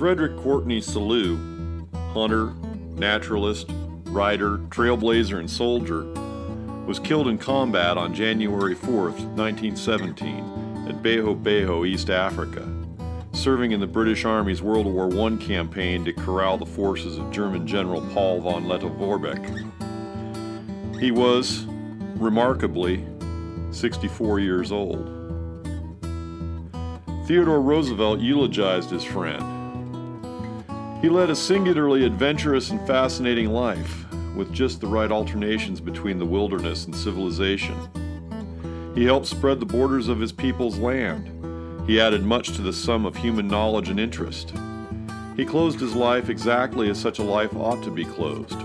Frederick Courteney Selous, hunter, naturalist, writer, trailblazer, and soldier, was killed in combat on January 4, 1917, at Beho Beho, East Africa, serving in the British Army's World War I campaign to corral the forces of German General Paul von Lettow-Vorbeck. He was, remarkably, 64 years old. Theodore Roosevelt eulogized his friend. He led a singularly adventurous and fascinating life, with just the right alternations between the wilderness and civilization. He helped spread the borders of his people's land. He added much to the sum of human knowledge and interest. He closed his life exactly as such a life ought to be closed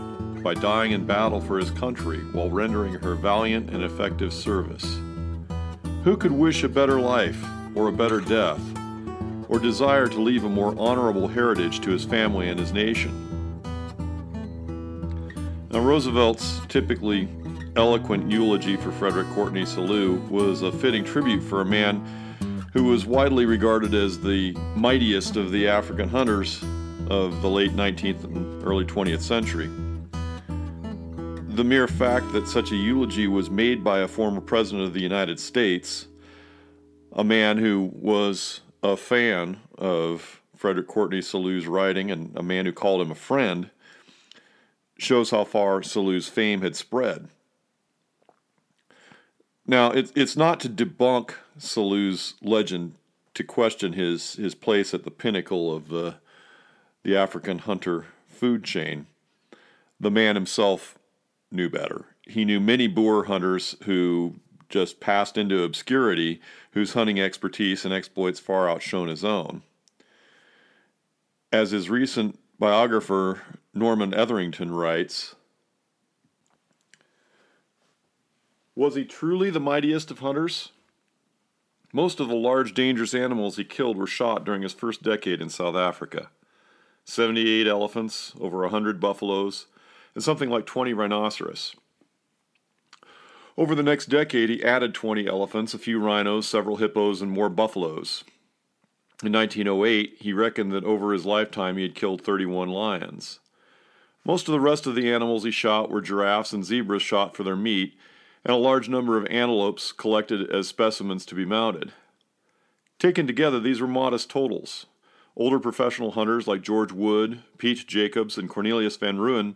by dying in battle for his country while rendering her valiant and effective service. Who could wish a better life or a better death, or desire to leave a more honorable heritage to his family and his nation? Now, Roosevelt's typically eloquent eulogy for Frederick Courteney Selous was a fitting tribute for a man who was widely regarded as the mightiest of the African hunters of the late 19th and early 20th century. The mere fact that such a eulogy was made by a former president of the United States, a man who was a fan of Frederick Courteney Selous's writing and a man who called him a friend, shows how far Selous's fame had spread. Now, it, it's not to debunk Selous's legend to question his, his place at the pinnacle of the, the African hunter food chain. The man himself knew better. He knew many Boer hunters who just passed into obscurity, whose hunting expertise and exploits far outshone his own. As his recent biographer Norman Etherington writes Was he truly the mightiest of hunters? Most of the large, dangerous animals he killed were shot during his first decade in South Africa 78 elephants, over 100 buffaloes, and something like 20 rhinoceros. Over the next decade, he added 20 elephants, a few rhinos, several hippos, and more buffaloes. In 1908, he reckoned that over his lifetime he had killed 31 lions. Most of the rest of the animals he shot were giraffes and zebras shot for their meat, and a large number of antelopes collected as specimens to be mounted. Taken together, these were modest totals. Older professional hunters like George Wood, Pete Jacobs, and Cornelius Van Rooyen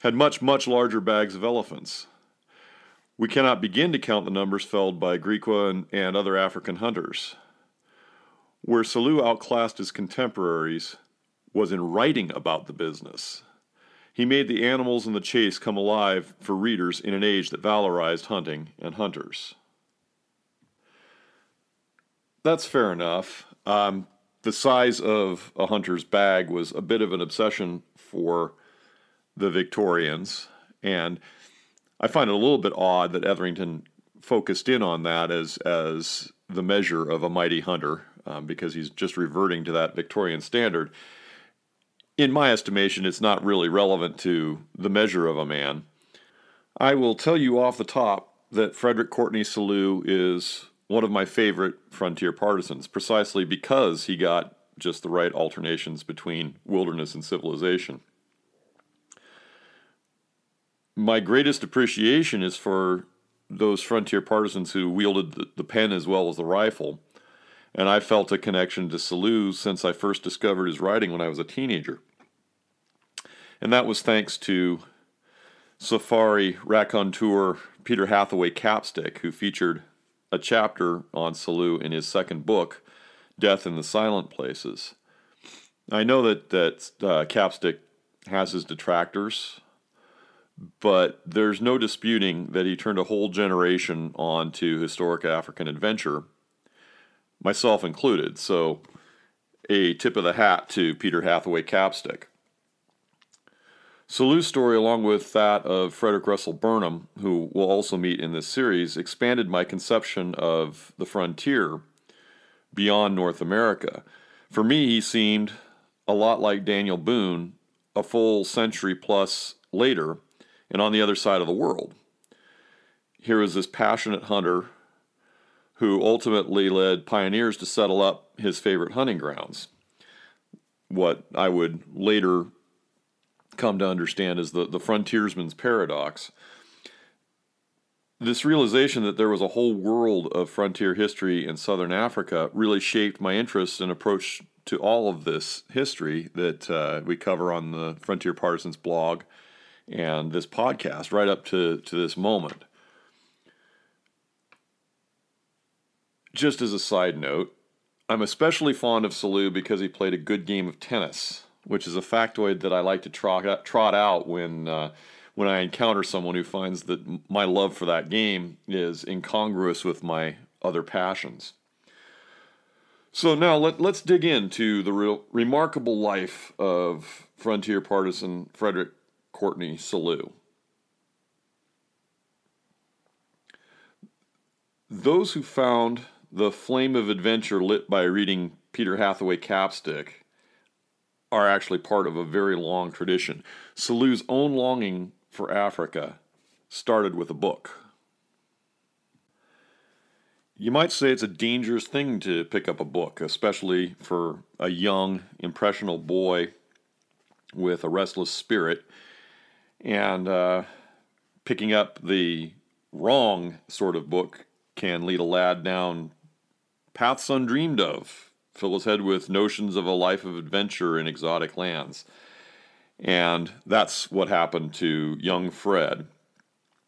had much, much larger bags of elephants. We cannot begin to count the numbers felled by Griqua and, and other African hunters. Where Selous outclassed his contemporaries was in writing about the business. He made the animals in the chase come alive for readers in an age that valorized hunting and hunters. That's fair enough. Um, the size of a hunter's bag was a bit of an obsession for the Victorians, and I find it a little bit odd that Etherington focused in on that as as the measure of a mighty hunter um, because he's just reverting to that Victorian standard. In my estimation, it's not really relevant to the measure of a man. I will tell you off the top that Frederick Courteney Selous is one of my favorite frontier partisans, precisely because he got just the right alternations between wilderness and civilization. My greatest appreciation is for those frontier partisans who wielded the, the pen as well as the rifle and I felt a connection to Selous since I first discovered his writing when I was a teenager. And that was thanks to safari raconteur Peter Hathaway Capstick, who featured a chapter on Selous in his second book, Death in the Silent Places. I know that, that uh, Capstick has his detractors, but there's no disputing that he turned a whole generation on to historic African adventure myself included. So, a tip of the hat to Peter Hathaway Capstick. Selous's story, along with that of Frederick Russell Burnham, who we'll also meet in this series, expanded my conception of the frontier beyond North America. For me, he seemed a lot like Daniel Boone a full century plus later and on the other side of the world. Here was this passionate hunter who ultimately led pioneers to settle up his favorite hunting grounds. what I would later come to understand as the, the frontiersman's paradox. This realization that there was a whole world of frontier history in southern Africa really shaped my interest and approach to all of this history that uh, we cover on the Frontier Partisans blog and this podcast right up to, to this moment. Just as a side note, I'm especially fond of Selous because he played a good game of tennis, which is a factoid that I like to trot, trot out when uh, when I encounter someone who finds that my love for that game is incongruous with my other passions. So now let, let's dig into the real, remarkable life of frontier partisan Frederick Courteney Selous. Those who found the flame of adventure lit by reading Peter Hathaway Capstick are actually part of a very long tradition. Selous's own longing for Africa started with a book. You might say it's a dangerous thing to pick up a book, especially for a young, impressionable boy with a restless spirit. And uh, picking up the wrong sort of book can lead a lad down paths undreamed of, fill his head with notions of a life of adventure in exotic lands. And that's what happened to young Fred.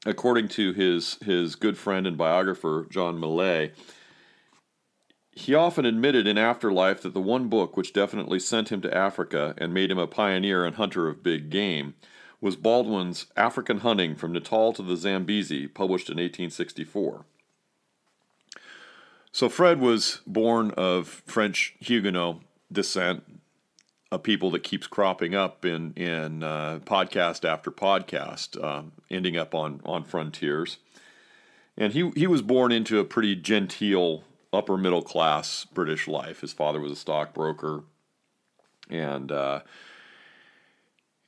According to his, his good friend and biographer, John Millais, he often admitted in afterlife that the one book which definitely sent him to Africa and made him a pioneer and hunter of big game was Baldwin's African Hunting from Natal to the Zambezi, published in 1864. So Fred was born of French Huguenot descent, a people that keeps cropping up in in uh, podcast after podcast, um, ending up on on frontiers. And he he was born into a pretty genteel upper middle class British life. His father was a stockbroker, and uh,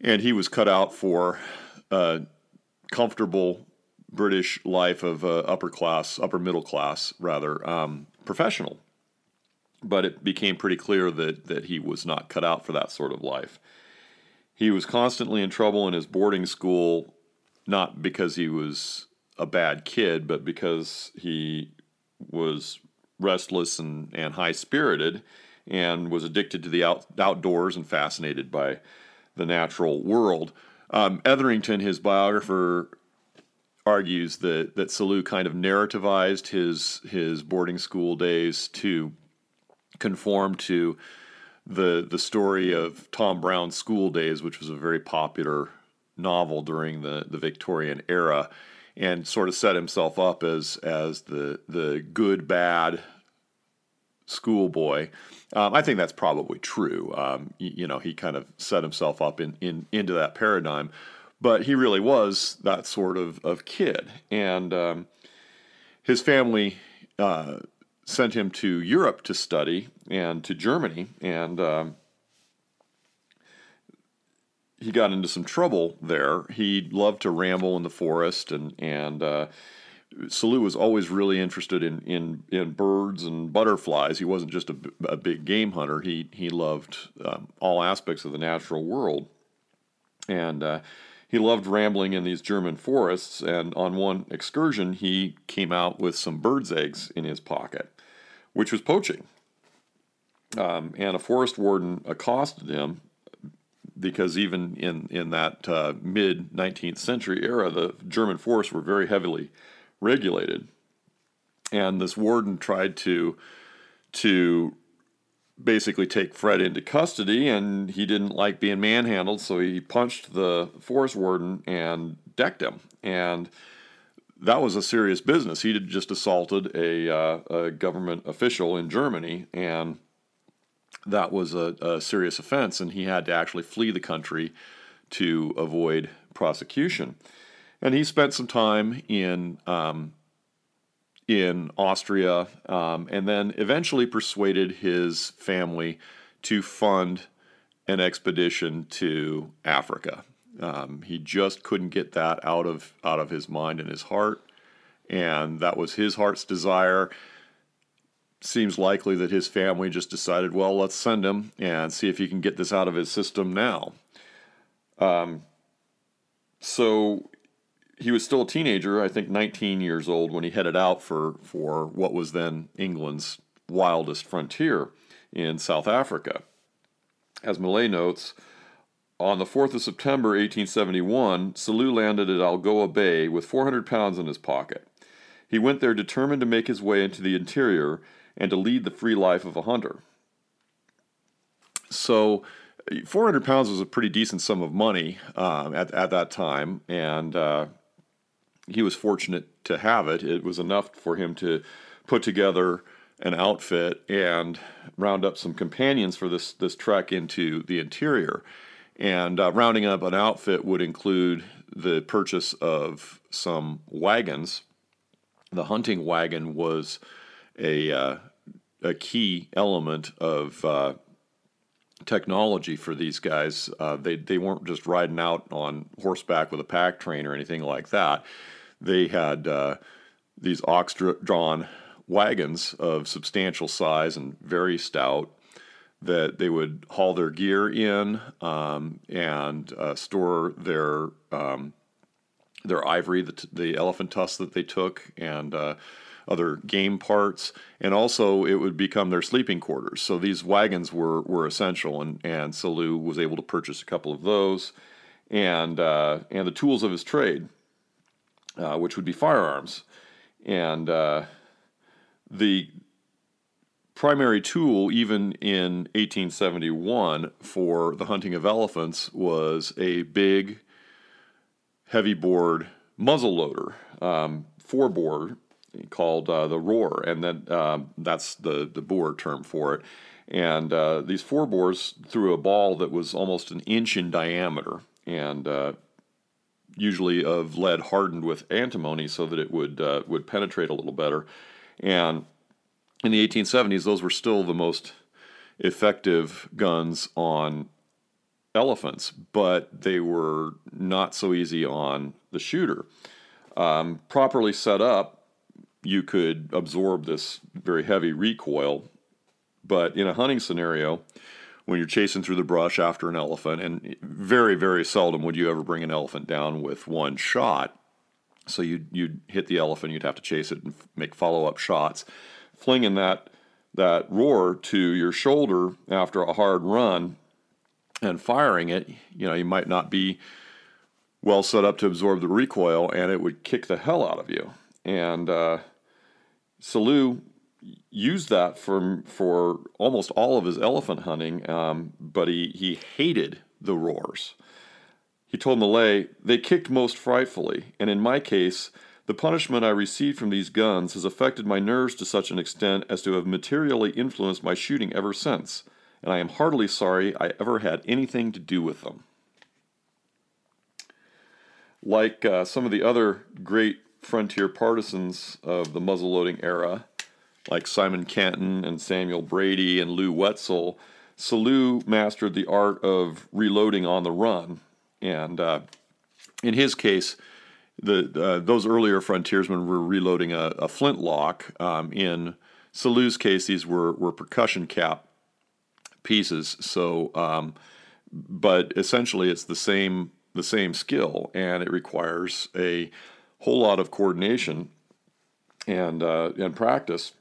and he was cut out for a comfortable British life of uh, upper class, upper middle class, rather, um, professional. But it became pretty clear that, that he was not cut out for that sort of life. He was constantly in trouble in his boarding school, not because he was a bad kid, but because he was restless and, and high spirited and was addicted to the out, outdoors and fascinated by the natural world. Um, Etherington, his biographer, argues that that Selous kind of narrativized his his boarding school days to conform to the the story of Tom Brown's School Days, which was a very popular novel during the, the Victorian era, and sort of set himself up as as the the good bad schoolboy. Um, I think that's probably true. Um, you, you know, he kind of set himself up in, in into that paradigm but he really was that sort of, of kid. And um, his family uh, sent him to Europe to study and to Germany. And um, he got into some trouble there. He loved to ramble in the forest, and, and uh, Selous was always really interested in, in, in birds and butterflies. He wasn't just a, a big game hunter, he, he loved um, all aspects of the natural world. And uh, he loved rambling in these German forests, and on one excursion, he came out with some birds' eggs in his pocket, which was poaching. Um, and a forest warden accosted him because even in, in that uh, mid 19th century era, the German forests were very heavily regulated. And this warden tried to to basically take Fred into custody, and he didn't like being manhandled, so he punched the forest warden and decked him. And that was a serious business. He had just assaulted a, uh, a government official in Germany, and that was a, a, serious offense, and he had to actually flee the country to avoid prosecution. And he spent some time in um, in Austria, um, and then eventually persuaded his family to fund an expedition to Africa. Um, he just couldn't get that out of out of his mind and his heart, and that was his heart's desire. seems likely that his family just decided, well, let's send him and see if he can get this out of his system now. Um, so he was still a teenager, I think 19 years old, when he headed out for, for what was then England's wildest frontier in South Africa. As Millais notes, on the 4th of September 1871, Selous landed at Algoa Bay with 400 pounds in his pocket. He went there determined to make his way into the interior and to lead the free life of a hunter. So, 400 pounds was a pretty decent sum of money um, at, at that time, and uh, he was fortunate to have it. It was enough for him to put together an outfit and round up some companions for this this trek into the interior. And uh, rounding up an outfit would include the purchase of some wagons. The hunting wagon was a uh, a key element of uh, technology for these guys. Uh, they they weren't just riding out on horseback with a pack train or anything like that. They had uh, these ox drawn wagons of substantial size and very stout that they would haul their gear in um, and uh, store their um, their ivory, the, the elephant tusks that they took, and uh, other game parts, and also it would become their sleeping quarters. So these wagons were were essential, and and Selous was able to purchase a couple of those, and uh, and the tools of his trade uh, which would be firearms. And uh, the primary tool, even in 1871, for the hunting of elephants was a big, heavy bored muzzle loader, um, four bore, called uh, the roer, and then um, that's the the Boer term for it. And uh, these four bores threw a ball that was almost an inch in diameter, and uh, usually of lead hardened with antimony so that it would uh, would penetrate a little better. And in the 1870s, those were still the most effective guns on elephants, but they were not so easy on the shooter. Um, properly set up, you could absorb this very heavy recoil, but in a hunting scenario, when you're chasing through the brush after an elephant, and very, very seldom would you ever bring an elephant down with one shot. So you'd, you'd hit the elephant, you'd have to chase it and make follow up shots. Flinging that, that roer to your shoulder after a hard run and firing it, you know, you might not be well set up to absorb the recoil and it would kick the hell out of you. And uh, Selous used that for for almost all of his elephant hunting, um, but he, he hated the roers. He told Millais, They kicked most frightfully, and in my case, the punishment I received from these guns has affected my nerves to such an extent as to have materially influenced my shooting ever since, and I am heartily sorry I ever had anything to do with them. Like uh, some of the other great frontier partisans of the muzzleloading era, like Simon Kenton and Samuel Brady and Lew Wetzel, Selous mastered the art of reloading on the run. And uh, in his case, the uh, those earlier frontiersmen were reloading a, a flintlock. Um, in Selous's case, these were, were percussion cap pieces. So, um, but essentially, it's the same the same skill, and it requires a whole lot of coordination and uh, and practice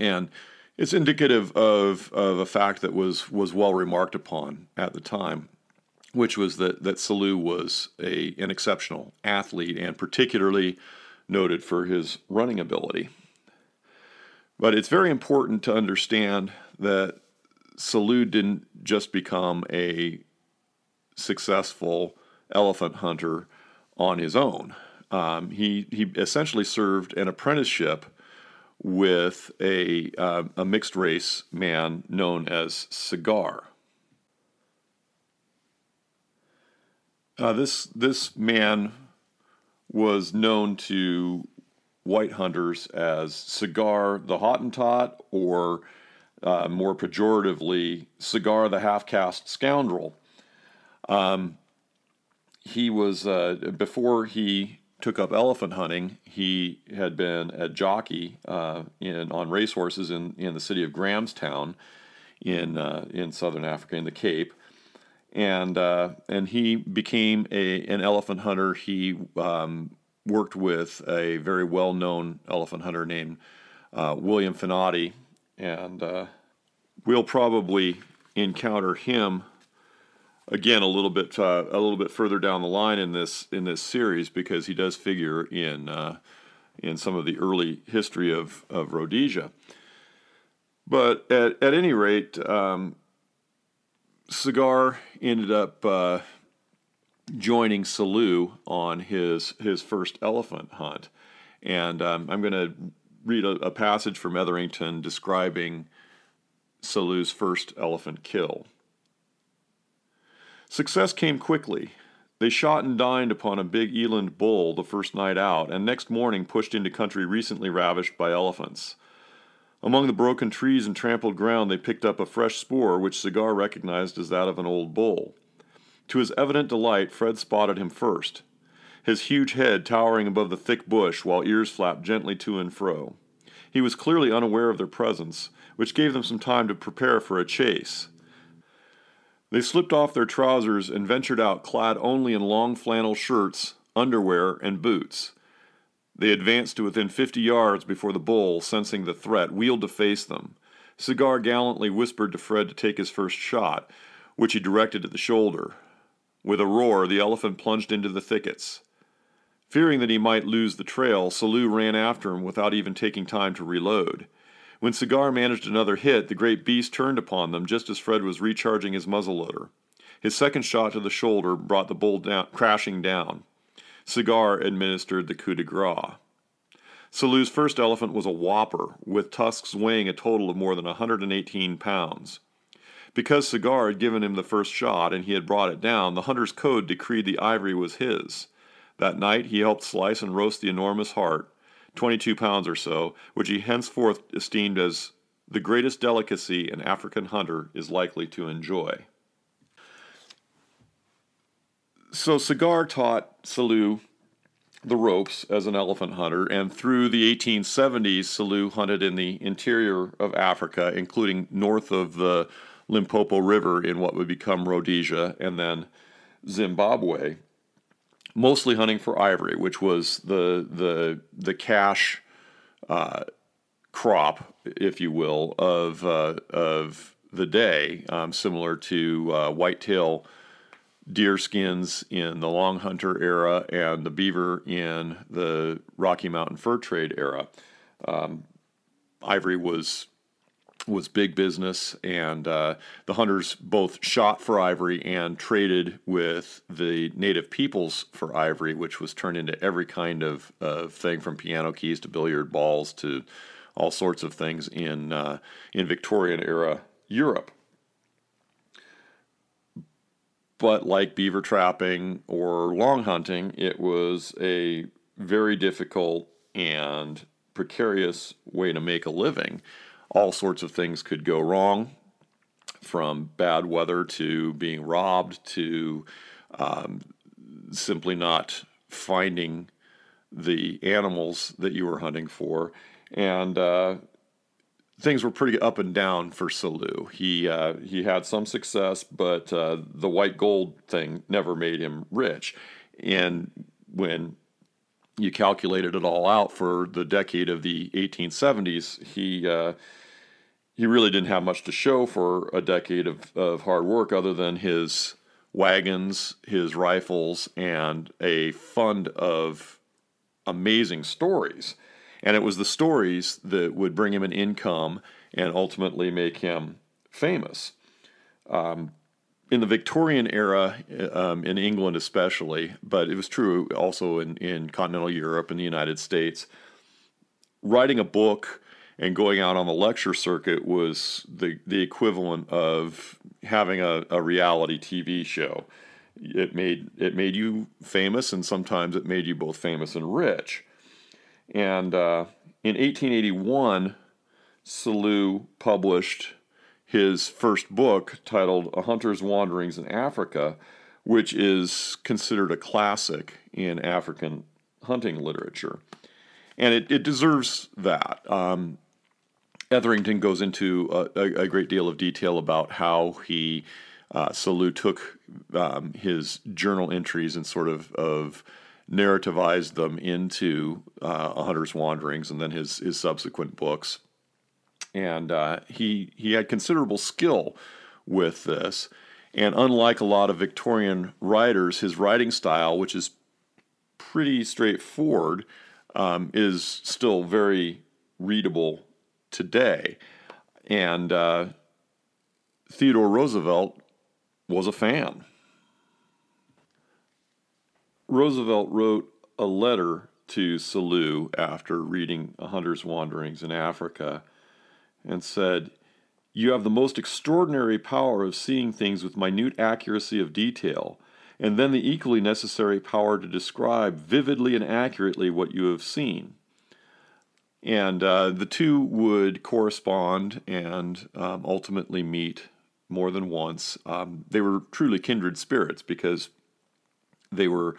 and it's indicative of, of a fact that was was well remarked upon at the time, which was that that Selous was a an exceptional athlete and particularly noted for his running ability. But it's very important to understand that Selous didn't just become a successful elephant hunter on his own. Um, he he essentially served an apprenticeship with a, uh, a mixed race man known as Cigar. Uh, this, this man was known to white hunters as Cigar the Hottentot, or uh, more pejoratively, Cigar the half caste scoundrel. Um, he was, uh, before he took up elephant hunting. He had been a jockey uh, in on racehorses in, in the city of Grahamstown in uh, in southern Africa in the Cape, and uh, and he became a an elephant hunter. He um, worked with a very well known elephant hunter named uh, William Finaughty, and uh, we'll probably encounter him again a little bit uh, a little bit further down the line in this in this series because he does figure in uh, in some of the early history of of Rhodesia. But at at any rate, um, Cigar ended up uh, joining Selous on his his first elephant hunt, and um, I'm going to read a, a passage from Etherington describing Selous's first elephant kill. Success came quickly. They shot and dined upon a big eland bull the first night out, and next morning pushed into country recently ravished by elephants. Among the broken trees and trampled ground, they picked up a fresh spoor which Cigar recognized as that of an old bull. To his evident delight, Fred spotted him first, his huge head towering above the thick bush while ears flapped gently to and fro. He was clearly unaware of their presence, which gave them some time to prepare for a chase. They slipped off their trousers and ventured out clad only in long flannel shirts, underwear, and boots. They advanced to within fifty yards before the bull, sensing the threat, wheeled to face them. Cigar gallantly whispered to Fred to take his first shot, which he directed at the shoulder. With a roar, the elephant plunged into the thickets. Fearing that he might lose the trail, Selous ran after him without even taking time to reload. When Cigar managed another hit, the great beast turned upon them just as Fred was recharging his muzzleloader. His second shot to the shoulder brought the bull down, crashing down. Cigar administered the coup de grace. Selous's first elephant was a whopper, with tusks weighing a total of more than 118 pounds. Because Cigar had given him the first shot and he had brought it down, the hunter's code decreed the ivory was his. That night he helped slice and roast the enormous heart, 22 pounds or so, which he henceforth esteemed as the greatest delicacy an African hunter is likely to enjoy. So Cigar taught Selous the ropes as an elephant hunter, and through the 1870s, Selous hunted in the interior of Africa, including north of the Limpopo River in what would become Rhodesia, and then Zimbabwe mostly hunting for ivory, which was the the the cash uh, crop, if you will, of uh, of the day, um, similar to uh, whitetail deer skins in the long hunter era and the beaver in the Rocky Mountain fur trade era. Um, ivory was was big business, and uh, the hunters both shot for ivory and traded with the native peoples for ivory, which was turned into every kind of uh, thing from piano keys to billiard balls to all sorts of things in uh, in Victorian era Europe. But like beaver trapping or long hunting, it was a very difficult and precarious way to make a living all sorts of things could go wrong from bad weather to being robbed to um, simply not finding the animals that you were hunting for. And uh, things were pretty up and down for Selous. He, uh, he had some success, but uh, the white gold thing never made him rich. And when you calculated it all out for the decade of the 1870s, he uh, he really didn't have much to show for a decade of, of hard work other than his wagons, his rifles, and a fund of amazing stories. And it was the stories that would bring him an income and ultimately make him famous. Um, in the Victorian era, um, in England especially, but it was true also in, in continental Europe and the United States, writing a book and going out on the lecture circuit was the the equivalent of having a, a reality TV show. It made it made you famous, and sometimes it made you both famous and rich. And uh, in 1881, Selous published his first book titled A Hunter's Wanderings in Africa, which is considered a classic in African hunting literature. And it, it deserves that. Um, Etherington goes into a, a, great deal of detail about how he, uh, Selous took um, his journal entries and sort of, of narrativized them into uh, A Hunter's Wanderings and then his, his subsequent books. And uh, he, he had considerable skill with this. And unlike a lot of Victorian writers, his writing style, which is pretty straightforward, um, is still very readable today. And uh, Theodore Roosevelt was a fan. Roosevelt wrote a letter to Selous after reading A Hunter's Wanderings in Africa and said, You have the most extraordinary power of seeing things with minute accuracy of detail, and then the equally necessary power to describe vividly and accurately what you have seen. And uh, the two would correspond and um, ultimately meet more than once. Um, they were truly kindred spirits because they were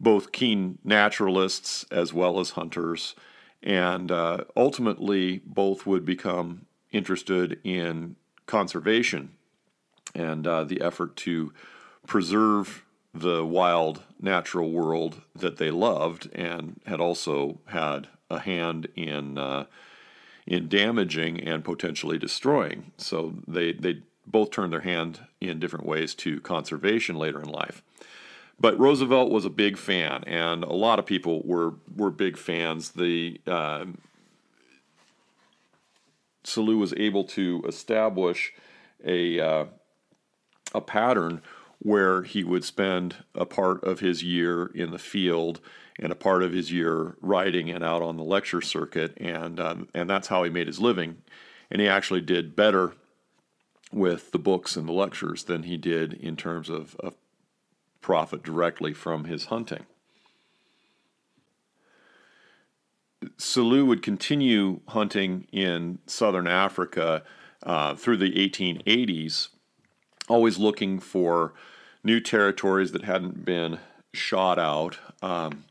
both keen naturalists as well as hunters, and uh, ultimately both would become interested in conservation and uh, the effort to preserve the wild natural world that they loved and had also had a hand in uh, in damaging and potentially destroying. So they they both turned their hand in different ways to conservation later in life. But Roosevelt was a big fan, and a lot of people were were big fans. The uh, Selous was able to establish a uh, a pattern where he would spend a part of his year in the field and a part of his year writing and out on the lecture circuit, and um, and that's how he made his living. And he actually did better with the books and the lectures than he did in terms of, of profit directly from his hunting. Selous would continue hunting in southern Africa uh, through the 1880s, always looking for new territories that hadn't been shot out. Um,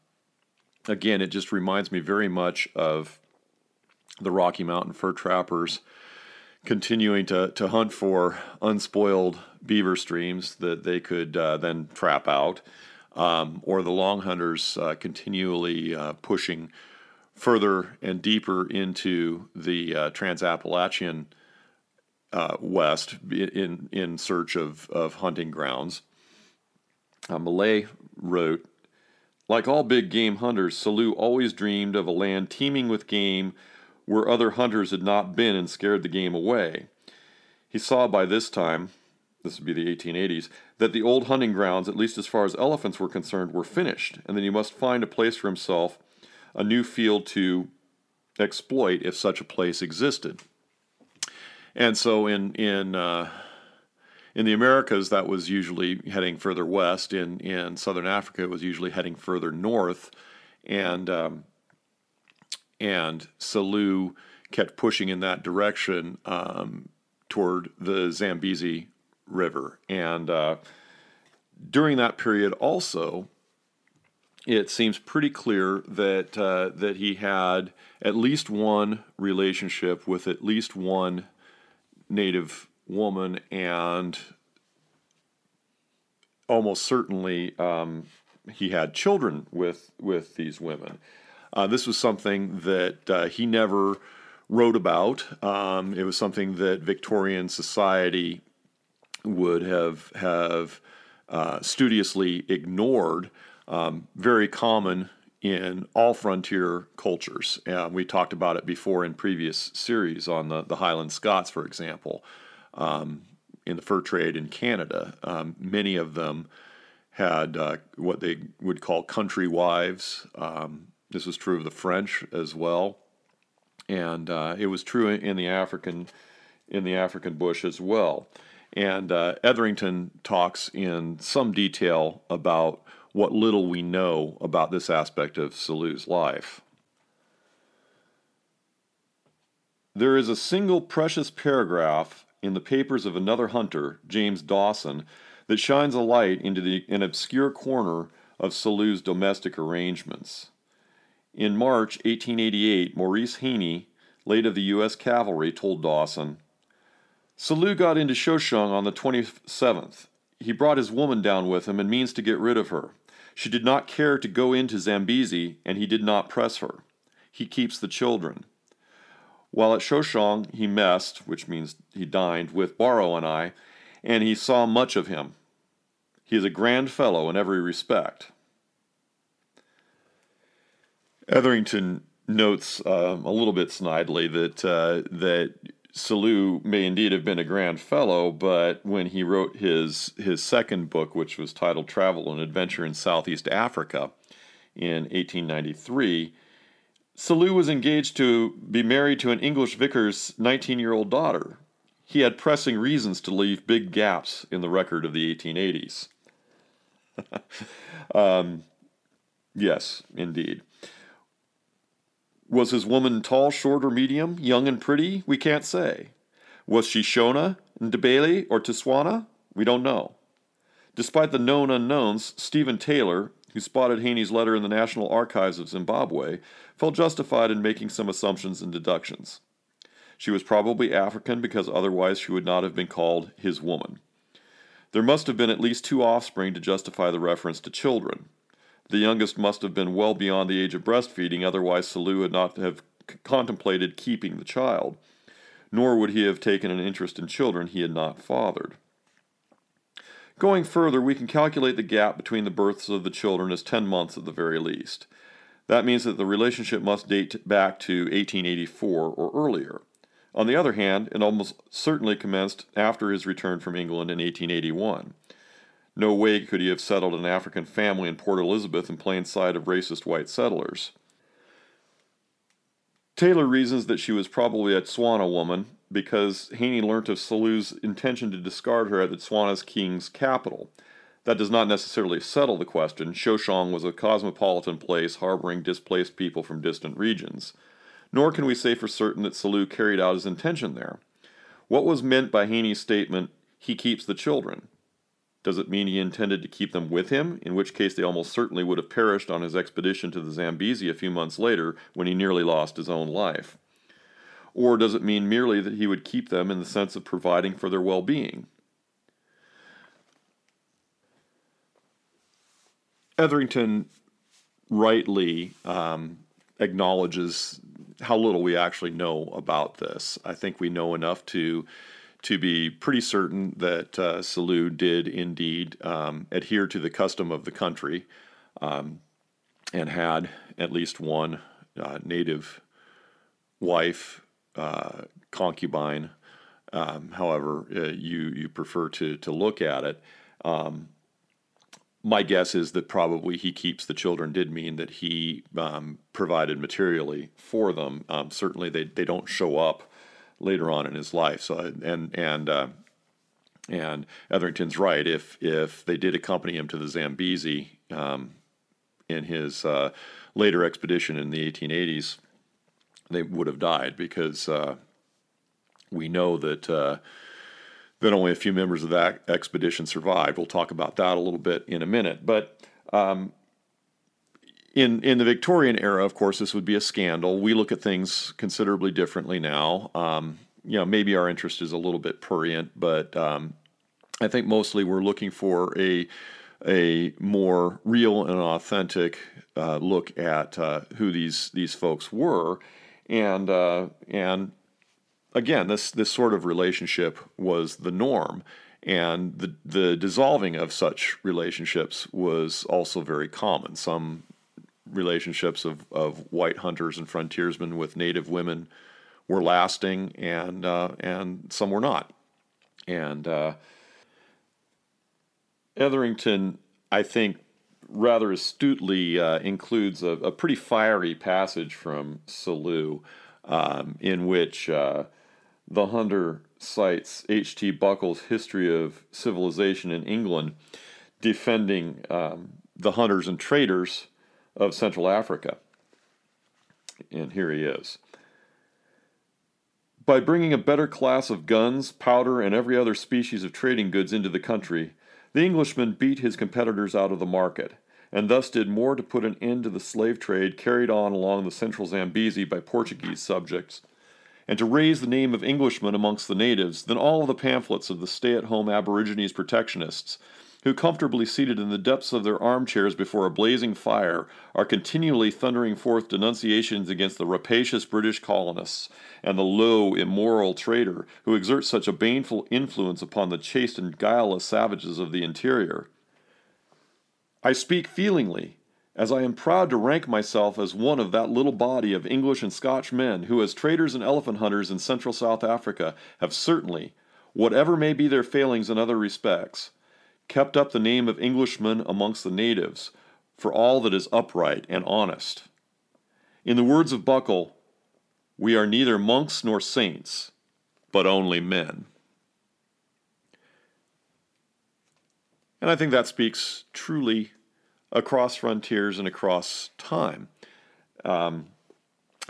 again, it just reminds me very much of the Rocky Mountain fur trappers continuing to, to hunt for unspoiled beaver streams that they could uh, then trap out, um, or the long hunters uh, continually uh, pushing further and deeper into the uh, Transappalachian uh, West in, in search of, of hunting grounds. Uh, wrote, like all big game hunters, Selous always dreamed of a land teeming with game where other hunters had not been and scared the game away. He saw by this time, this would be the 1880s, that the old hunting grounds, at least as far as elephants were concerned, were finished, and that he must find a place for himself, a new field to exploit if such a place existed. And so in in uh, in the Americas, that was usually heading further west. In in southern Africa, it was usually heading further north, and um, and Selous kept pushing in that direction um, toward the Zambezi River. And uh, during that period, also, it seems pretty clear that uh, that he had at least one relationship with at least one native woman, and almost certainly um, he had children with with these women. Uh, this was something that uh, he never wrote about. Um, it was something that Victorian society would have have uh, studiously ignored. Um, very common in all frontier cultures. we talked about it before in previous series on the, the Highland Scots, for example, um, in the fur trade in Canada. Um, many of them had uh, what they would call country wives. Um, this was true of the French as well, and uh, it was true in the African in the African bush as well. And uh, Etherington talks in some detail about what little we know about this aspect of Selous's life. There is a single precious paragraph in the papers of another hunter, James Dawson, that shines a light into the, an obscure corner of Selous's domestic arrangements. In March 1888, Maurice Heany, late of the U.S. Cavalry, told Dawson, Selous got into Shoshong on the 27th. He brought his woman down with him and means to get rid of her. She did not care to go into Zambesi, and he did not press her. He keeps the children. While at Shoshong, he messed, which means he dined, with Barrow and I, and he saw much of him. He is a grand fellow in every respect. Etherington notes um, a little bit snidely that uh, that Selous may indeed have been a grand fellow, but when he wrote his his second book, which was titled Travel and Adventure in Southeast Africa, in 1893, Selous was engaged to be married to an English vicar's 19 year old daughter. He had pressing reasons to leave big gaps in the record of the 1880s. um, yes, indeed. Was his woman tall, short, or medium, young and pretty? We can't say. Was she Shona, Ndebele, or Tswana? We don't know. Despite the known unknowns, Stephen Taylor, who spotted Heany's letter in the National Archives of Zimbabwe, felt justified in making some assumptions and deductions. She was probably African because otherwise she would not have been called his woman. There must have been at least two offspring to justify the reference to children. The youngest must have been well beyond the age of breastfeeding, otherwise Selous would not have contemplated keeping the child, nor would he have taken an interest in children he had not fathered. Going further, we can calculate the gap between the births of the children as 10 months at the very least. That means that the relationship must date back to 1884 or earlier. On the other hand, it almost certainly commenced after his return from England in 1881. No way could he have settled an African family in Port Elizabeth in plain sight of racist white settlers. Taylor reasons that she was probably a Tswana woman because Heany learnt of Selous's intention to discard her at the Tswana's king's capital. That does not necessarily settle the question. Shoshong was a cosmopolitan place harboring displaced people from distant regions. Nor can we say for certain that Selous carried out his intention there. What was meant by Heany's statement, he keeps the children? Does it mean he intended to keep them with him, in which case they almost certainly would have perished on his expedition to the Zambesi a few months later when he nearly lost his own life? Or does it mean merely that he would keep them in the sense of providing for their well being? Etherington rightly um, acknowledges how little we actually know about this. I think we know enough to to be pretty certain that uh, Selous did indeed um, adhere to the custom of the country um, and had at least one uh, native wife, uh, concubine, um, however uh, you, you prefer to, to look at it. Um, my guess is that probably he keeps the children did mean that he um, provided materially for them. Um, certainly, they, they don't show up later on in his life. So and and uh, and Etherington's right. If if they did accompany him to the Zambezi um, in his uh, later expedition in the 1880s, they would have died because uh, we know that uh, only a few members of that expedition survived. We'll talk about that a little bit in a minute, but. Um, in in the Victorian era, of course, this would be a scandal. We look at things considerably differently now. Um, you know, maybe our interest is a little bit prurient, but um, I think mostly we're looking for a a more real and authentic uh, look at uh, who these these folks were, and uh, and again, this this sort of relationship was the norm. And the, the dissolving of such relationships was also very common. Some relationships of, of white hunters and frontiersmen with native women were lasting, and uh, and some were not. And uh, Etherington, I think, rather astutely uh, includes a, a, pretty fiery passage from Selous, um, in which uh, the hunter cites H.T. Buckle's History of Civilization in England, defending um, the hunters and traders of Central Africa. And here he is. By bringing a better class of guns, powder, and every other species of trading goods into the country, the Englishman beat his competitors out of the market, and thus did more to put an end to the slave trade carried on along the central Zambezi by Portuguese subjects, and to raise the name of Englishmen amongst the natives than all the pamphlets of the stay at home Aborigines protectionists, who, comfortably seated in the depths of their armchairs before a blazing fire, are continually thundering forth denunciations against the rapacious British colonists and the low, immoral trader who exerts such a baneful influence upon the chaste and guileless savages of the interior. I speak feelingly, as I am proud to rank myself as one of that little body of English and Scotch men who, as traders and elephant hunters in central South Africa, have certainly, whatever may be their failings in other respects, kept up the name of Englishmen amongst the natives for all that is upright and honest. In the words of Buckle, we are neither monks nor saints, but only men. And I think that speaks truly across frontiers and across time. Um,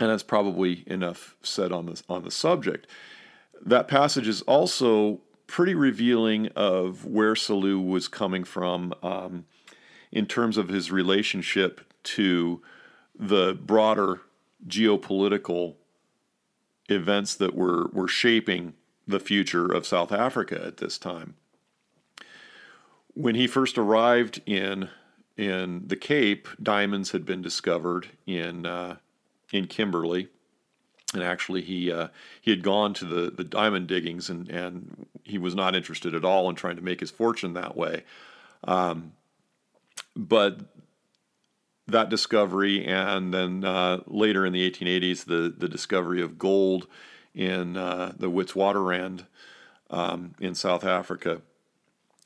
and that's probably enough said on this on the subject. That passage is also pretty revealing of where Selous was coming from um, in terms of his relationship to the broader geopolitical events that were were shaping the future of South Africa at this time. When he first arrived in in the Cape, diamonds had been discovered in uh, in Kimberley, and actually he uh, he had gone to the, the diamond diggings and and he was not interested at all in trying to make his fortune that way, um, but that discovery and then uh, later in the 1880s the the discovery of gold in uh, the Witwatersrand um, in South Africa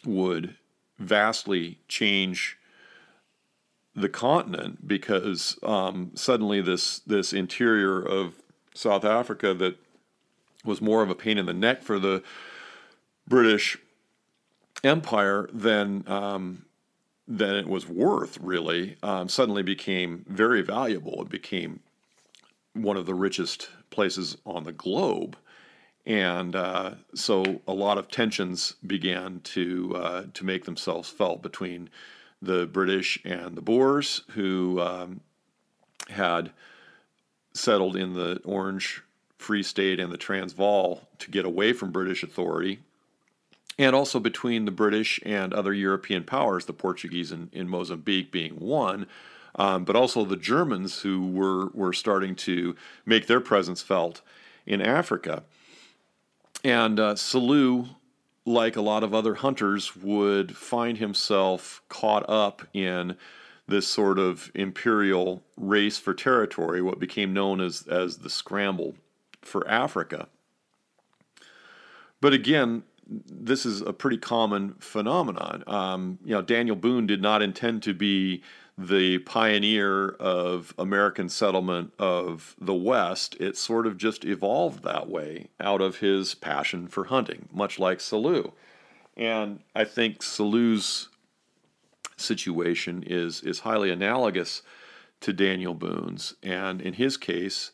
would vastly change the continent because um, suddenly this this interior of South Africa that was more of a pain in the neck for the British Empire than um, than it was worth. Really, um, suddenly became very valuable. It became one of the richest places on the globe, and uh, so a lot of tensions began to uh, to make themselves felt between the British and the Boers, who um, had settled in the Orange Free State and the Transvaal to get away from British authority, and also between the British and other European powers, the Portuguese in, in Mozambique being one. Um, but also the Germans who were, were starting to make their presence felt in Africa. And uh, Selous, like a lot of other hunters, would find himself caught up in this sort of imperial race for territory, what became known as, as the scramble for Africa. But again, this is a pretty common phenomenon. Um, you know, Daniel Boone did not intend to be the pioneer of American settlement of the West, it sort of just evolved that way out of his passion for hunting, much like Selous. And I think Selous's situation is, is highly analogous to Daniel Boone's. And in his case,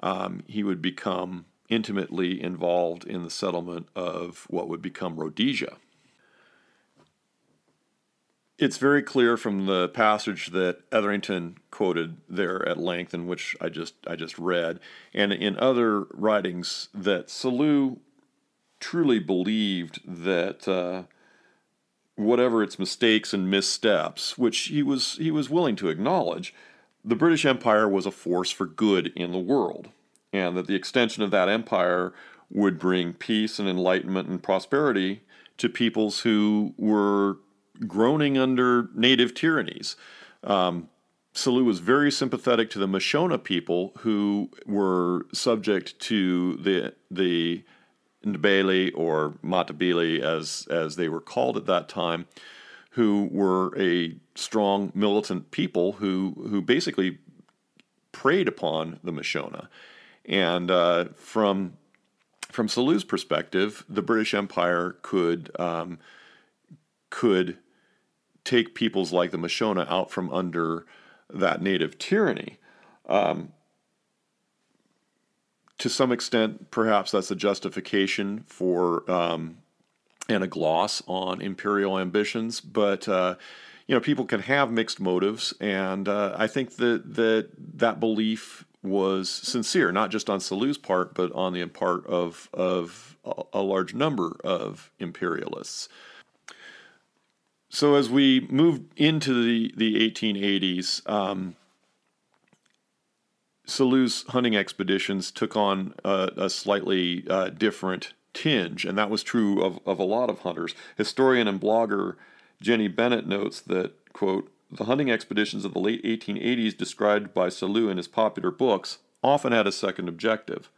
um, he would become intimately involved in the settlement of what would become Rhodesia it's very clear from the passage that Etherington quoted there at length, in which I just I just read, and in other writings that Selous truly believed that uh, whatever its mistakes and missteps, which he was he was willing to acknowledge, the British Empire was a force for good in the world, and that the extension of that empire would bring peace and enlightenment and prosperity to peoples who were groaning under native tyrannies. Um, Selous was very sympathetic to the Mashona people who were subject to the the Ndebele or Matabele as as they were called at that time, who were a strong militant people who who basically preyed upon the Mashona, and uh, from from Selous's perspective, the British Empire could um, could take peoples like the Mashona out from under that native tyranny. Um, to some extent, perhaps that's a justification for um, and a gloss on imperial ambitions, but uh, you know, people can have mixed motives, and uh, I think that that that belief was sincere, not just on Selous's part, but on the part of of a large number of imperialists. So as we move into the the 1880s, um, Selous's hunting expeditions took on a, a slightly uh, different tinge, and that was true of, of a lot of hunters. Historian and blogger Jenny Bennett notes that, quote, the hunting expeditions of the late 1880s described by Selous in his popular books often had a second objective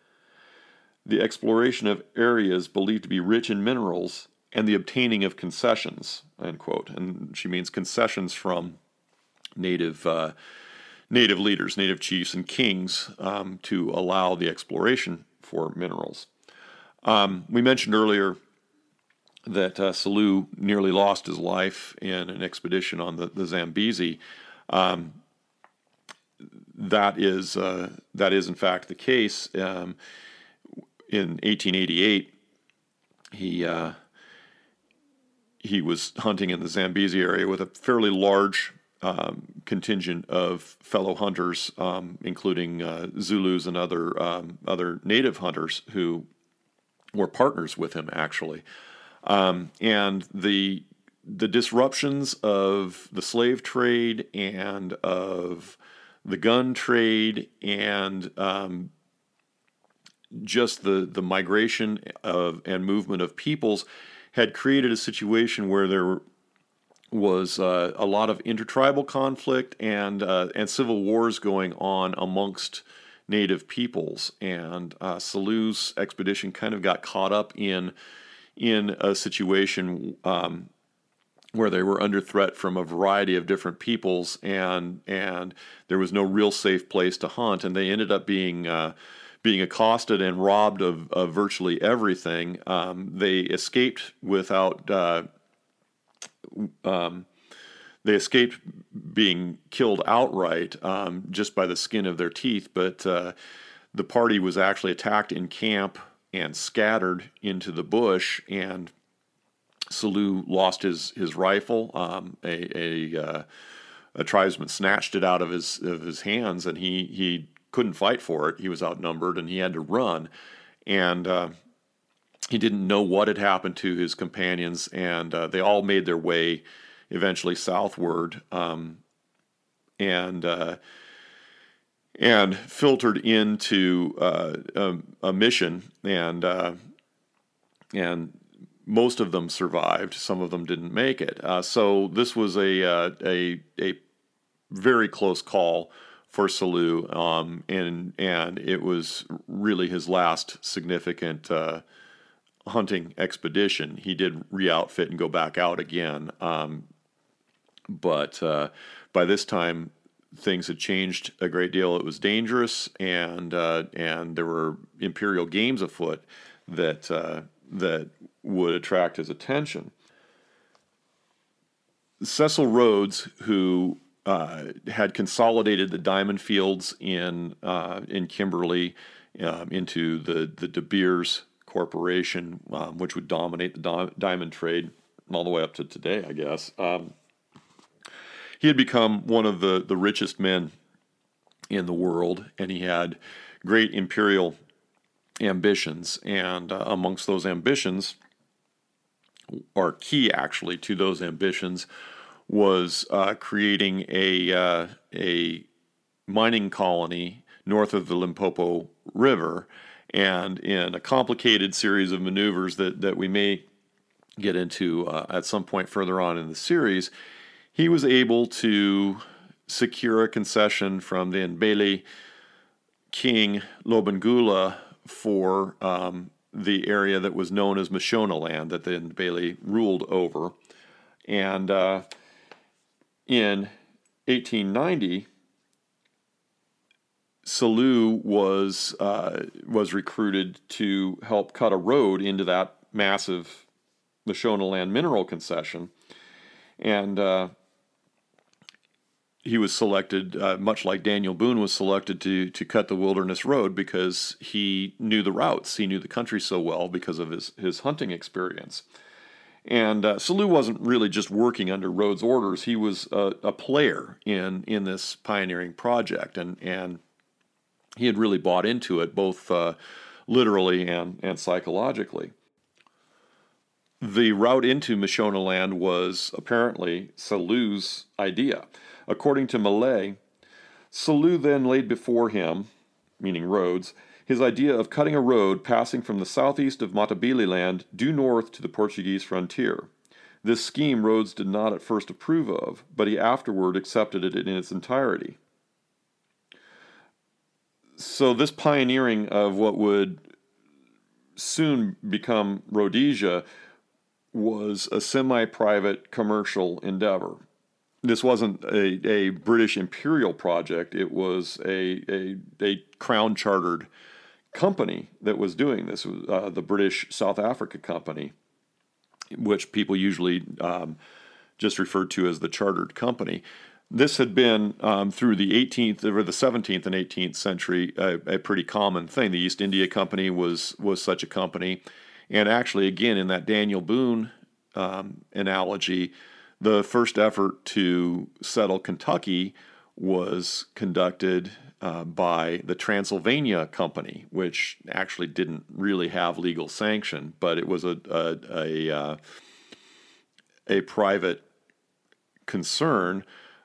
the exploration of areas believed to be rich in minerals and the obtaining of concessions, end quote. And she means concessions from native uh, native leaders, native chiefs, and kings um, to allow the exploration for minerals. Um, we mentioned earlier that uh, Selous nearly lost his life in an expedition on the, the Zambezi. Um, that is uh, that is in fact the case. Um, in 1888, he uh, he was hunting in the Zambezi area with a fairly large um, contingent of fellow hunters, um, including uh, Zulus and other um, other native hunters who were partners with him actually. Um, and the the disruptions of the slave trade and of the gun trade and um, just the the migration of and movement of peoples had created a situation where there was uh, a lot of intertribal conflict and uh, and civil wars going on amongst native peoples and uh, Selous's expedition kind of got caught up in in a situation um, where they were under threat from a variety of different peoples, and and there was no real safe place to hunt, and they ended up being uh, being accosted and robbed of, of virtually everything. Um, they escaped without. Uh, um, they escaped being killed outright um, just by the skin of their teeth, but uh, the party was actually attacked in camp and scattered into the bush. And Selous lost his his rifle. Um, a a, uh, a tribesman snatched it out of his of his hands, and he he couldn't fight for it. He was outnumbered, and he had to run. And uh, he didn't know what had happened to his companions, and uh, they all made their way eventually southward. Um, and uh, and filtered into uh, a, a, mission, and uh, and most of them survived. Some of them didn't make it. Uh, so this was a uh, a a very close call for Selous, um, and and it was really his last significant hunting expedition. He did re-outfit and go back out again, um, but uh, by this time things had changed a great deal. It was dangerous, and uh, and there were imperial games afoot that uh, that would attract his attention. Cecil Rhodes, who uh, had consolidated the diamond fields in uh, in Kimberley um, into the the De Beers Corporation, um, which would dominate the di- diamond trade all the way up to today, I guess. Um, he had become one of the, the richest men in the world, and he had great imperial ambitions. And uh, amongst those ambitions, or key actually to those ambitions, was uh, creating a uh, a mining colony north of the Limpopo River, and in a complicated series of maneuvers that that we may get into uh, at some point further on in the series, he was able to secure a concession from the Ndebele king Lobengula for um, the area that was known as Mashona land that the Ndebele ruled over. And uh, in 1890, Selous was uh, was recruited to help cut a road into that massive Mashonaland mineral concession, and uh, he was selected, uh, much like Daniel Boone was selected to to cut the wilderness road because he knew the routes, he knew the country so well because of his his hunting experience, And uh, Selous wasn't really just working under Rhodes' orders; he was a, a player in in this pioneering project, and and he had really bought into it both uh, literally and and psychologically. The route into Mashonaland was apparently Selous's idea. According to Millais, Selous then laid before him, meaning Rhodes, his idea of cutting a road passing from the southeast of Matabele land due north to the Portuguese frontier. This scheme Rhodes did not at first approve of, but he afterward accepted it in its entirety. So, this pioneering of what would soon become Rhodesia was a semi private commercial endeavor. This wasn't a, a British imperial project, it was a, a, a crown chartered company that was doing this, uh, the British South Africa Company, which people usually um, just referred to as the chartered company. This had been um, through the 18th or the 17th and 18th century a, a, pretty common thing. The East India Company was was such a company, and actually, again, in that Daniel Boone um, analogy, the first effort to settle Kentucky was conducted uh, by the Transylvania Company, which actually didn't really have legal sanction, but it was a a a, uh, a private concern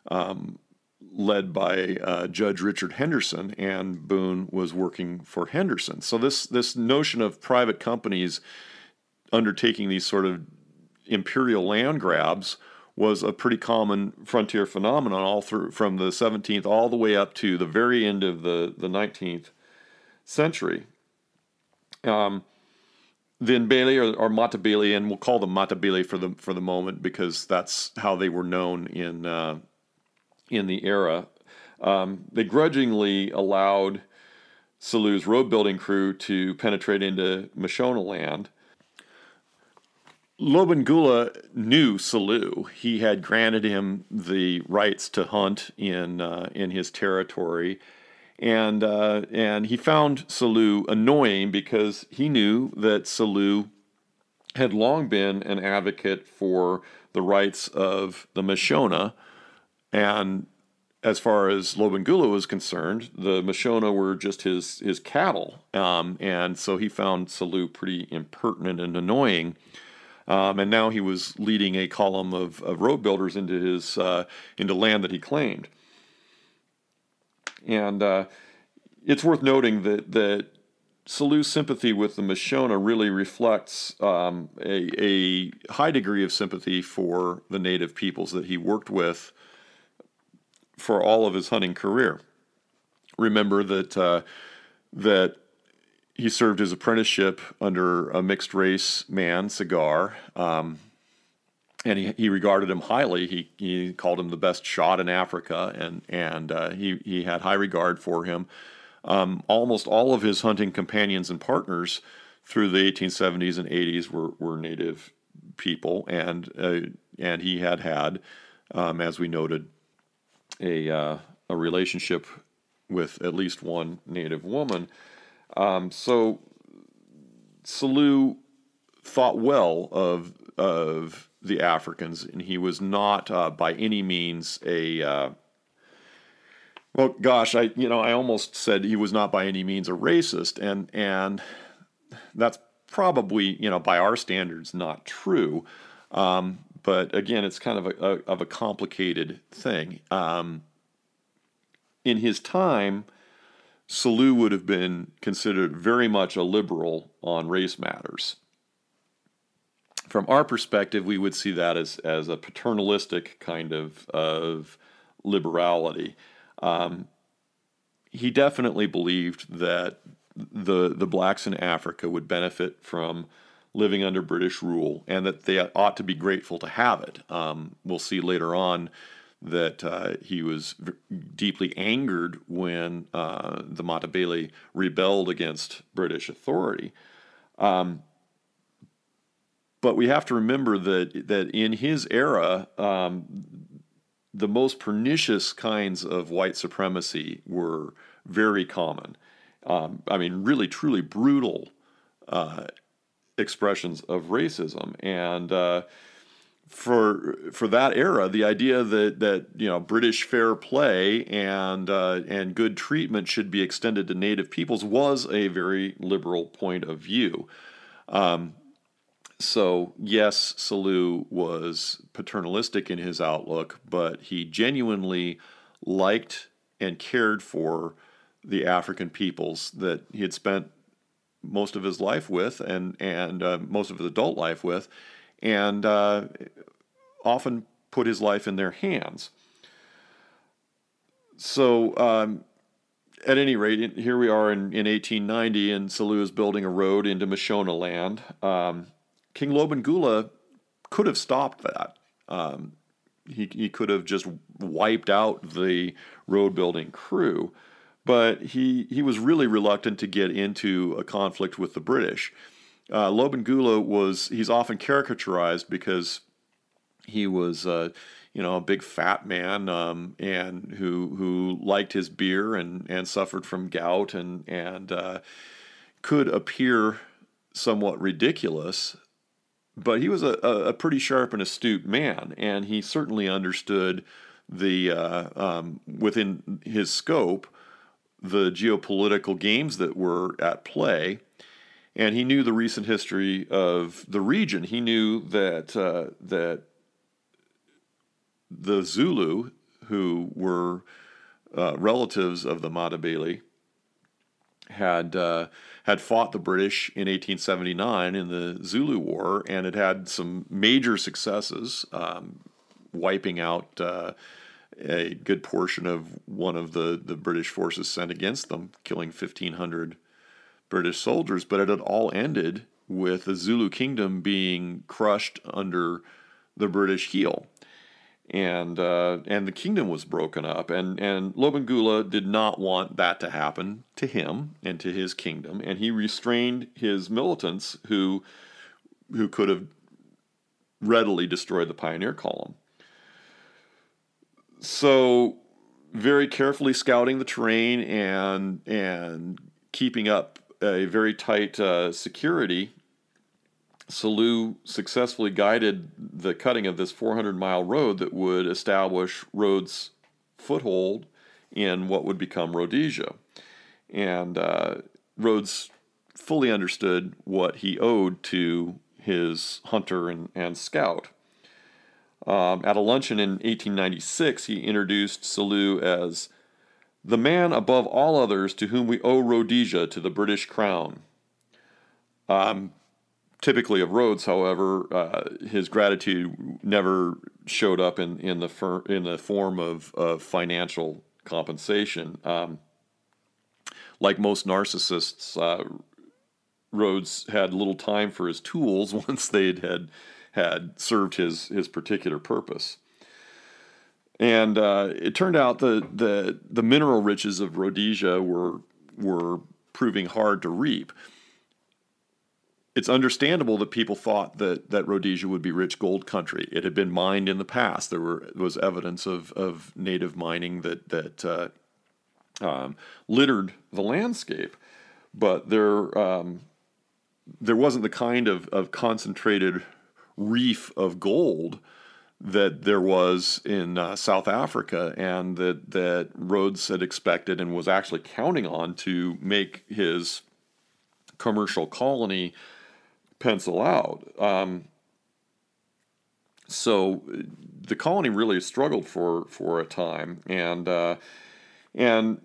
um, led by uh, Judge Richard Henderson, and Boone was working for Henderson. So this this notion of private companies undertaking these sort of imperial land grabs was a pretty common frontier phenomenon all through from the 17th all the way up to the very end of the, the 19th century. Um, the Ndebele or, or Matabele, and we'll call them Matabele for the for the moment because that's how they were known in uh, in the era. Um, they grudgingly allowed Selous's road building crew to penetrate into Mashonaland. Lobengula knew Selous. He had granted him the rights to hunt in uh, in his territory, and uh, and he found Selous annoying because he knew that Selous had long been an advocate for the rights of the Mashona, and as far as Lobengula was concerned, the Mashona were just his his cattle, um, and so he found Selous pretty impertinent and annoying. Um, and now he was leading a column of, of road builders into his uh, into land that he claimed. And uh, it's worth noting that that Selous' sympathy with the Mashona really reflects um, a, a high degree of sympathy for the native peoples that he worked with for all of his hunting career. Remember that uh, that he served his apprenticeship under a mixed race man, Cigar, um, and he, he regarded him highly. He, he called him the best shot in Africa, and and uh, he he had high regard for him. Um, almost all of his hunting companions and partners through the 1870s and 80s were, were native people, and uh, and he had had, um, as we noted, a uh, a relationship with at least one native woman. Um, so Selous thought well of of the Africans, and he was not uh, by any means a uh, well, gosh, I you know I almost said he was not by any means a racist, and and that's probably you know by our standards not true. Um, but again, it's kind of a, a of a complicated thing. Um, in his time, Selous would have been considered very much a liberal on race matters. From our perspective, we would see that as, as a paternalistic kind of, of liberality. Um, he definitely believed that the, the blacks in Africa would benefit from living under British rule and that they ought to be grateful to have it. Um, we'll see later on that uh, he was v- deeply angered when uh, the Matabele rebelled against British authority. Um, but we have to remember that that in his era, um, the most pernicious kinds of white supremacy were very common. Um, I mean, really, truly brutal uh, expressions of racism. And uh, for for that era, the idea that that you know British fair play and uh, and good treatment should be extended to Native peoples was a very liberal point of view. Um, so yes, Selous was paternalistic in his outlook, but he genuinely liked and cared for the African peoples that he had spent most of his life with and and uh, most of his adult life with, and uh, often put his life in their hands. So, um, at any rate, here we are in, in 1890, and Selous is building a road into Mashonaland. Um, King Lobengula could have stopped that. Um, he, he could have just wiped out the road building crew, but he, he was really reluctant to get into a conflict with the British. Uh, Lobengula was, he's often caricaturized because he was, uh, you know, a big fat man um, and who, who liked his beer and, and suffered from gout and, and uh, could appear somewhat ridiculous but he was a, a pretty sharp and astute man, and he certainly understood the uh, um, within his scope the geopolitical games that were at play, and he knew the recent history of the region. He knew that uh, that the Zulu, who were uh, relatives of the Matabele, had uh, had fought the British in 1879 in the Zulu War and had had some major successes, um, wiping out uh, a good portion of one of the, the British forces sent against them, killing 1,500 British soldiers. But it had all ended with the Zulu kingdom being crushed under the British heel and uh, and the kingdom was broken up, and and Lobengula did not want that to happen to him and to his kingdom, and he restrained his militants who who could have readily destroyed the pioneer column. So, very carefully scouting the terrain and and keeping up a very tight uh, security Selous successfully guided the cutting of this 400 mile road that would establish Rhodes' foothold in what would become Rhodesia. And uh, Rhodes fully understood what he owed to his hunter and, and scout. Um, at a luncheon in 1896, he introduced Selous as the man above all others to whom we owe Rhodesia to the British Crown. Um, typically of Rhodes, however, uh, his gratitude never showed up in, in the fir- in the form of, of financial compensation. Um, like most narcissists, uh, Rhodes had little time for his tools once they had had served his his particular purpose. And uh, it turned out the, the the mineral riches of Rhodesia were were proving hard to reap it's understandable that people thought that, that Rhodesia would be rich gold country. It had been mined in the past. There were was evidence of, of native mining that that uh, um, littered the landscape, but there um, there wasn't the kind of, of concentrated reef of gold that there was in uh, South Africa, and that that Rhodes had expected and was actually counting on to make his commercial colony pencil out. Um, so the colony really struggled for for a time, and uh, and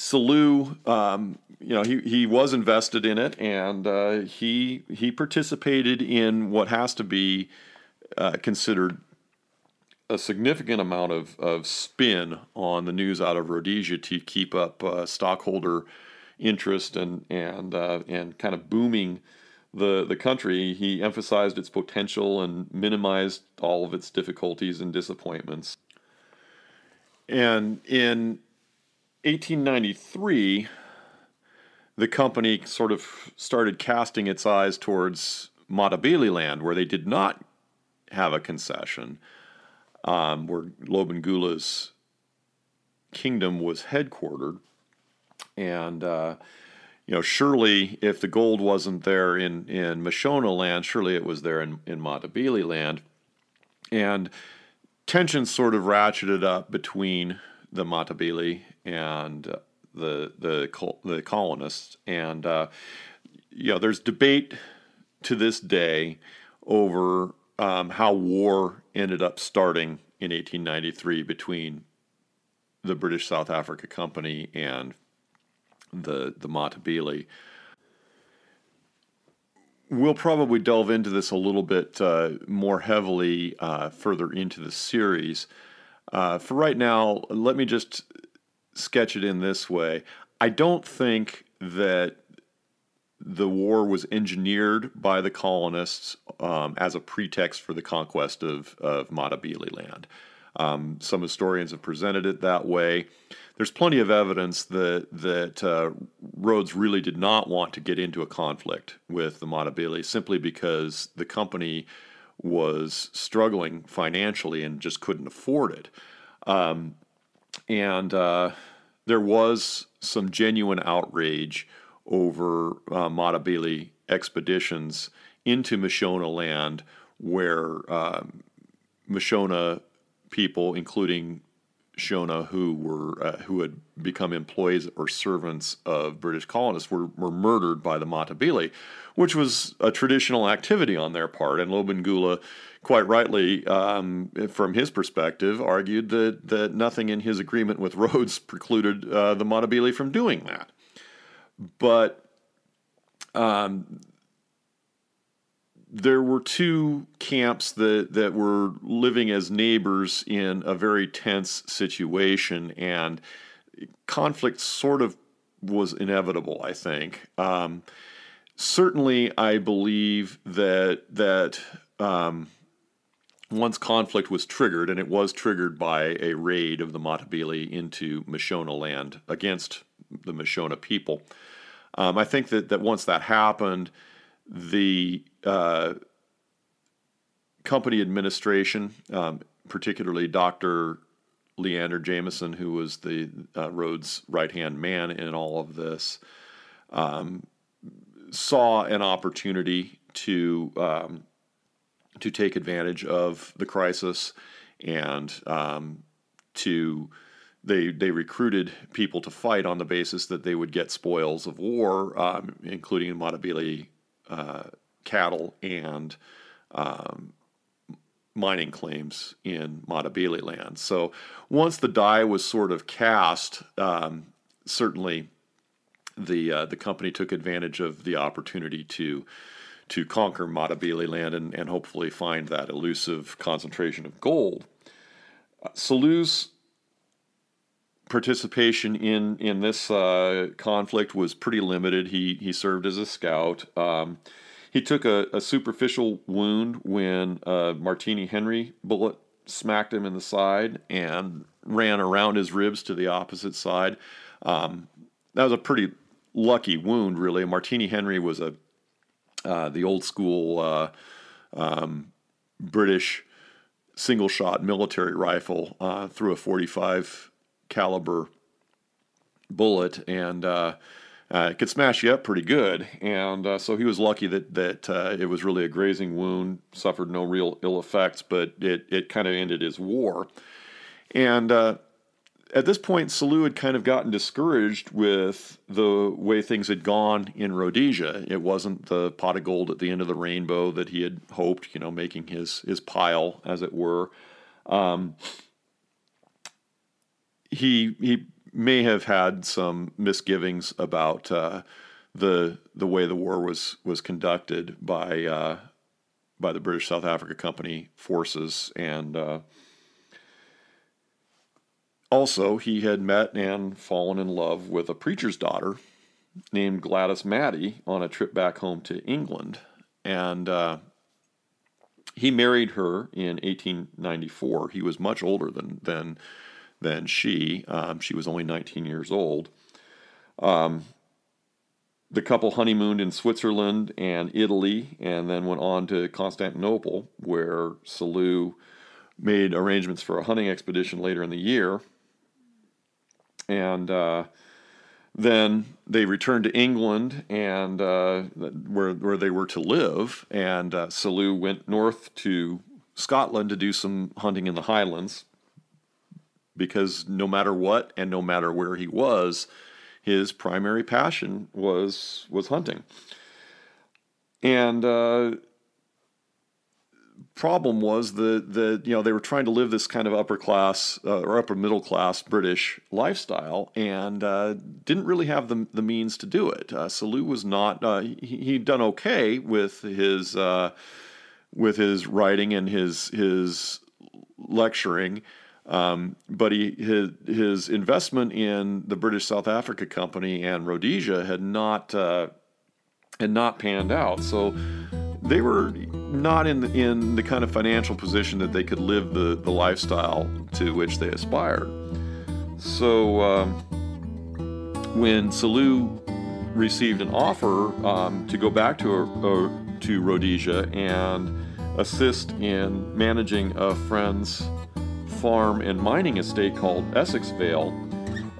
Selous, um, you know, he, he was invested in it, and uh, he he participated in what has to be uh, considered a significant amount of, of spin on the news out of Rhodesia to keep up uh, stockholder interest and and uh, and kind of booming the, the country, he emphasized its potential and minimized all of its difficulties and disappointments. And in 1893, the company sort of started casting its eyes towards Matabele land, where they did not have a concession, um, where Lobengula's kingdom was headquartered. And uh, you know, surely if the gold wasn't there in in Mashona land, surely it was there in in Matabele land, and tensions sort of ratcheted up between the Matabele and the the the colonists, and uh, you know, there's debate to this day over um, how war ended up starting in 1893 between the British South Africa Company and the the Matabele. We'll probably delve into this a little bit uh, more heavily uh, further into the series. Uh, for right now, let me just sketch it in this way. I don't think that the war was engineered by the colonists um, as a pretext for the conquest of, of Matabele land. Um, some historians have presented it that way. There's plenty of evidence that that uh, Rhodes really did not want to get into a conflict with the Matabele simply because the company was struggling financially and just couldn't afford it. Um, and uh, there was some genuine outrage over uh, Matabele expeditions into Mashona land, where um, Mashona people, including Shona, who were uh, who had become employees or servants of British colonists, were, were murdered by the Matabele, which was a traditional activity on their part. And Lobengula, quite rightly, um, from his perspective, argued that that nothing in his agreement with Rhodes precluded uh, the Matabele from doing that. But um, there were two camps that, that were living as neighbors in a very tense situation, and conflict sort of was inevitable, I think. Um, certainly, I believe that that um, once conflict was triggered, and it was triggered by a raid of the Matabele into Mashona land against the Mashona people, um, I think that, that once that happened, the uh, company administration, um, particularly Dr. Leander Jameson, who was the uh, Rhodes' right hand man in all of this, um, saw an opportunity to um, to take advantage of the crisis and um, to they they recruited people to fight on the basis that they would get spoils of war, um, including Matabele uh, cattle and um, mining claims in Matabele land. So once the die was sort of cast, um, certainly the uh, the company took advantage of the opportunity to to conquer Matabele land and, and hopefully find that elusive concentration of gold. Uh, Selous participation in in this uh, conflict was pretty limited. He he served as a scout. Um, he took a, a, superficial wound when a Martini Henry bullet smacked him in the side and ran around his ribs to the opposite side. Um, that was a pretty lucky wound, really. Martini Henry was a uh, the old school uh, um, British single shot military rifle uh, through a 45 caliber bullet, and uh, uh, it could smash you up pretty good. And so he was lucky that that it was really a grazing wound, suffered no real ill effects, but it it kind of ended his war. And at this point, Selous had kind of gotten discouraged with the way things had gone in Rhodesia. It wasn't the pot of gold at the end of the rainbow that he had hoped, you know, making his his pile, as it were. Um, he he may have had some misgivings about uh, the the way the war was was conducted by uh, by the British South Africa Company forces, and uh, also he had met and fallen in love with a preacher's daughter named Gladys Maddy on a trip back home to England, and uh, he married her in 1894. He was much older than than than she. Um, she was only 19 years old. Um, the couple honeymooned in Switzerland and Italy and then went on to Constantinople, where Selous made arrangements for a hunting expedition later in the year. And uh, then they returned to England and uh, where where they were to live. And uh, Selous went north to Scotland to do some hunting in the Highlands because no matter what and no matter where he was, his primary passion was was hunting. And uh, problem was the the you know they were trying to live this kind of upper class uh, or upper middle class British lifestyle and uh, didn't really have the the means to do it. Uh, Selous was not uh, he, had done okay with his uh, with his writing and his his lecturing. Um, but he his, his investment in the British South Africa Company and Rhodesia had not uh, had not panned out. So they were not in the, in the kind of financial position that they could live the, the lifestyle to which they aspired. So um, when Selous received an offer um, to go back to uh, to Rhodesia and assist in managing a friend's farm and mining estate called Essex Vale,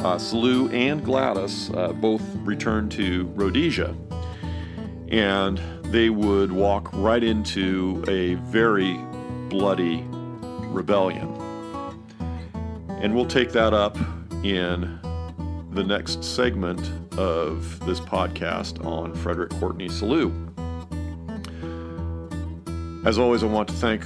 uh, Selous and Gladys uh, both returned to Rhodesia. And they would walk right into a very bloody rebellion. And we'll take that up in the next segment of this podcast on Frederick Courteney Selous. As always, I want to thank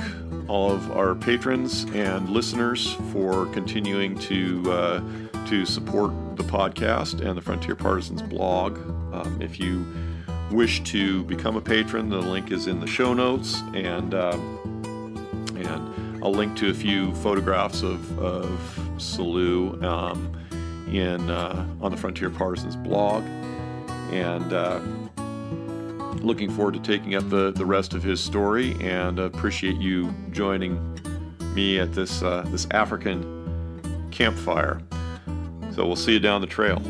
all of our patrons and listeners for continuing to uh, to support the podcast and the Frontier Partisans blog. Um, if you wish to become a patron, the link is in the show notes, and uh, and I'll link to a few photographs of of Selous um, in uh, on the Frontier Partisans blog, and uh, looking forward to taking up the the rest of his story, and appreciate you joining me at this uh, this African campfire. So we'll see you down the trail.